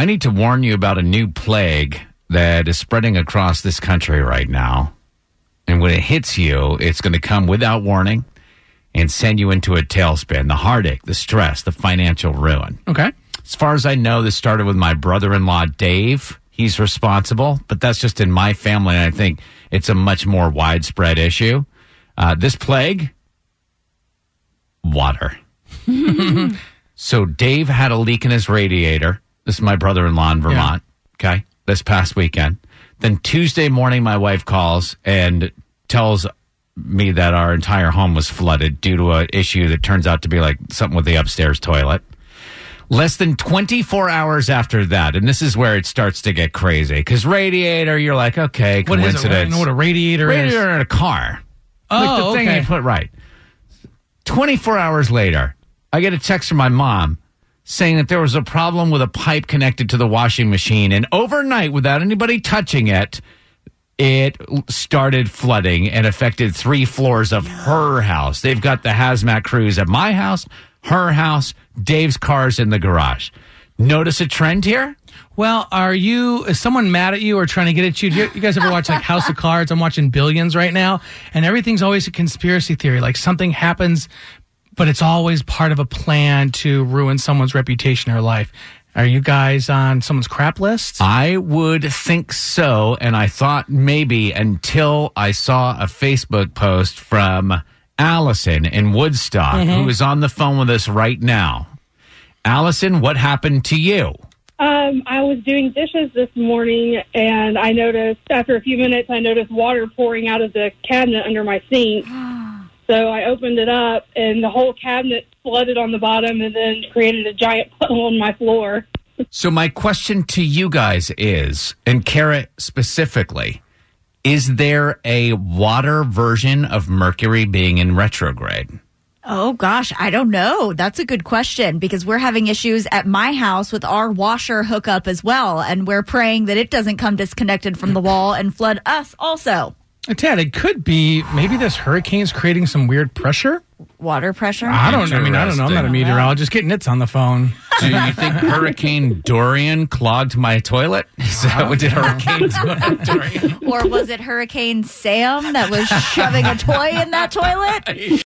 I need to warn you about a new plague that is spreading across this country right now. And when it hits you, it's going to come without warning and send you into a tailspin the heartache, the stress, the financial ruin. Okay. As far as I know, this started with my brother in law, Dave. He's responsible, but that's just in my family. And I think it's a much more widespread issue. Uh, this plague, water. so Dave had a leak in his radiator. This is my brother in law in Vermont. Okay. This past weekend. Then Tuesday morning, my wife calls and tells me that our entire home was flooded due to an issue that turns out to be like something with the upstairs toilet. Less than 24 hours after that, and this is where it starts to get crazy because radiator, you're like, okay, What is it? I coincidence. know what a radiator, is. radiator in a car. Oh, like the Oh, thing you put right. 24 hours later, I get a text from my mom saying that there was a problem with a pipe connected to the washing machine. And overnight, without anybody touching it, it started flooding and affected three floors of her house. They've got the hazmat crews at my house, her house, Dave's cars in the garage. Notice a trend here? Well, are you, is someone mad at you or trying to get at you? You, you guys ever watch like House of Cards? I'm watching Billions right now, and everything's always a conspiracy theory. Like something happens, but it's always part of a plan to ruin someone's reputation or life. Are you guys on someone's crap list? I would think so. And I thought maybe until I saw a Facebook post from Allison in Woodstock, who is on the phone with us right now. Allison, what happened to you? Um, I was doing dishes this morning, and I noticed after a few minutes, I noticed water pouring out of the cabinet under my sink. so I opened it up, and the whole cabinet flooded on the bottom, and then created a giant puddle on my floor. So, my question to you guys is, and Kara specifically, is there a water version of Mercury being in retrograde? Oh gosh, I don't know. That's a good question because we're having issues at my house with our washer hookup as well. And we're praying that it doesn't come disconnected from the wall and flood us also. Tad, it could be maybe this hurricane's creating some weird pressure. Water pressure. I don't. Know. I mean, I don't know. I'm not a meteorologist. Get nits on the phone. Do you think Hurricane Dorian clogged my toilet? Is that what did Hurricane Dorian? or was it Hurricane Sam that was shoving a toy in that toilet?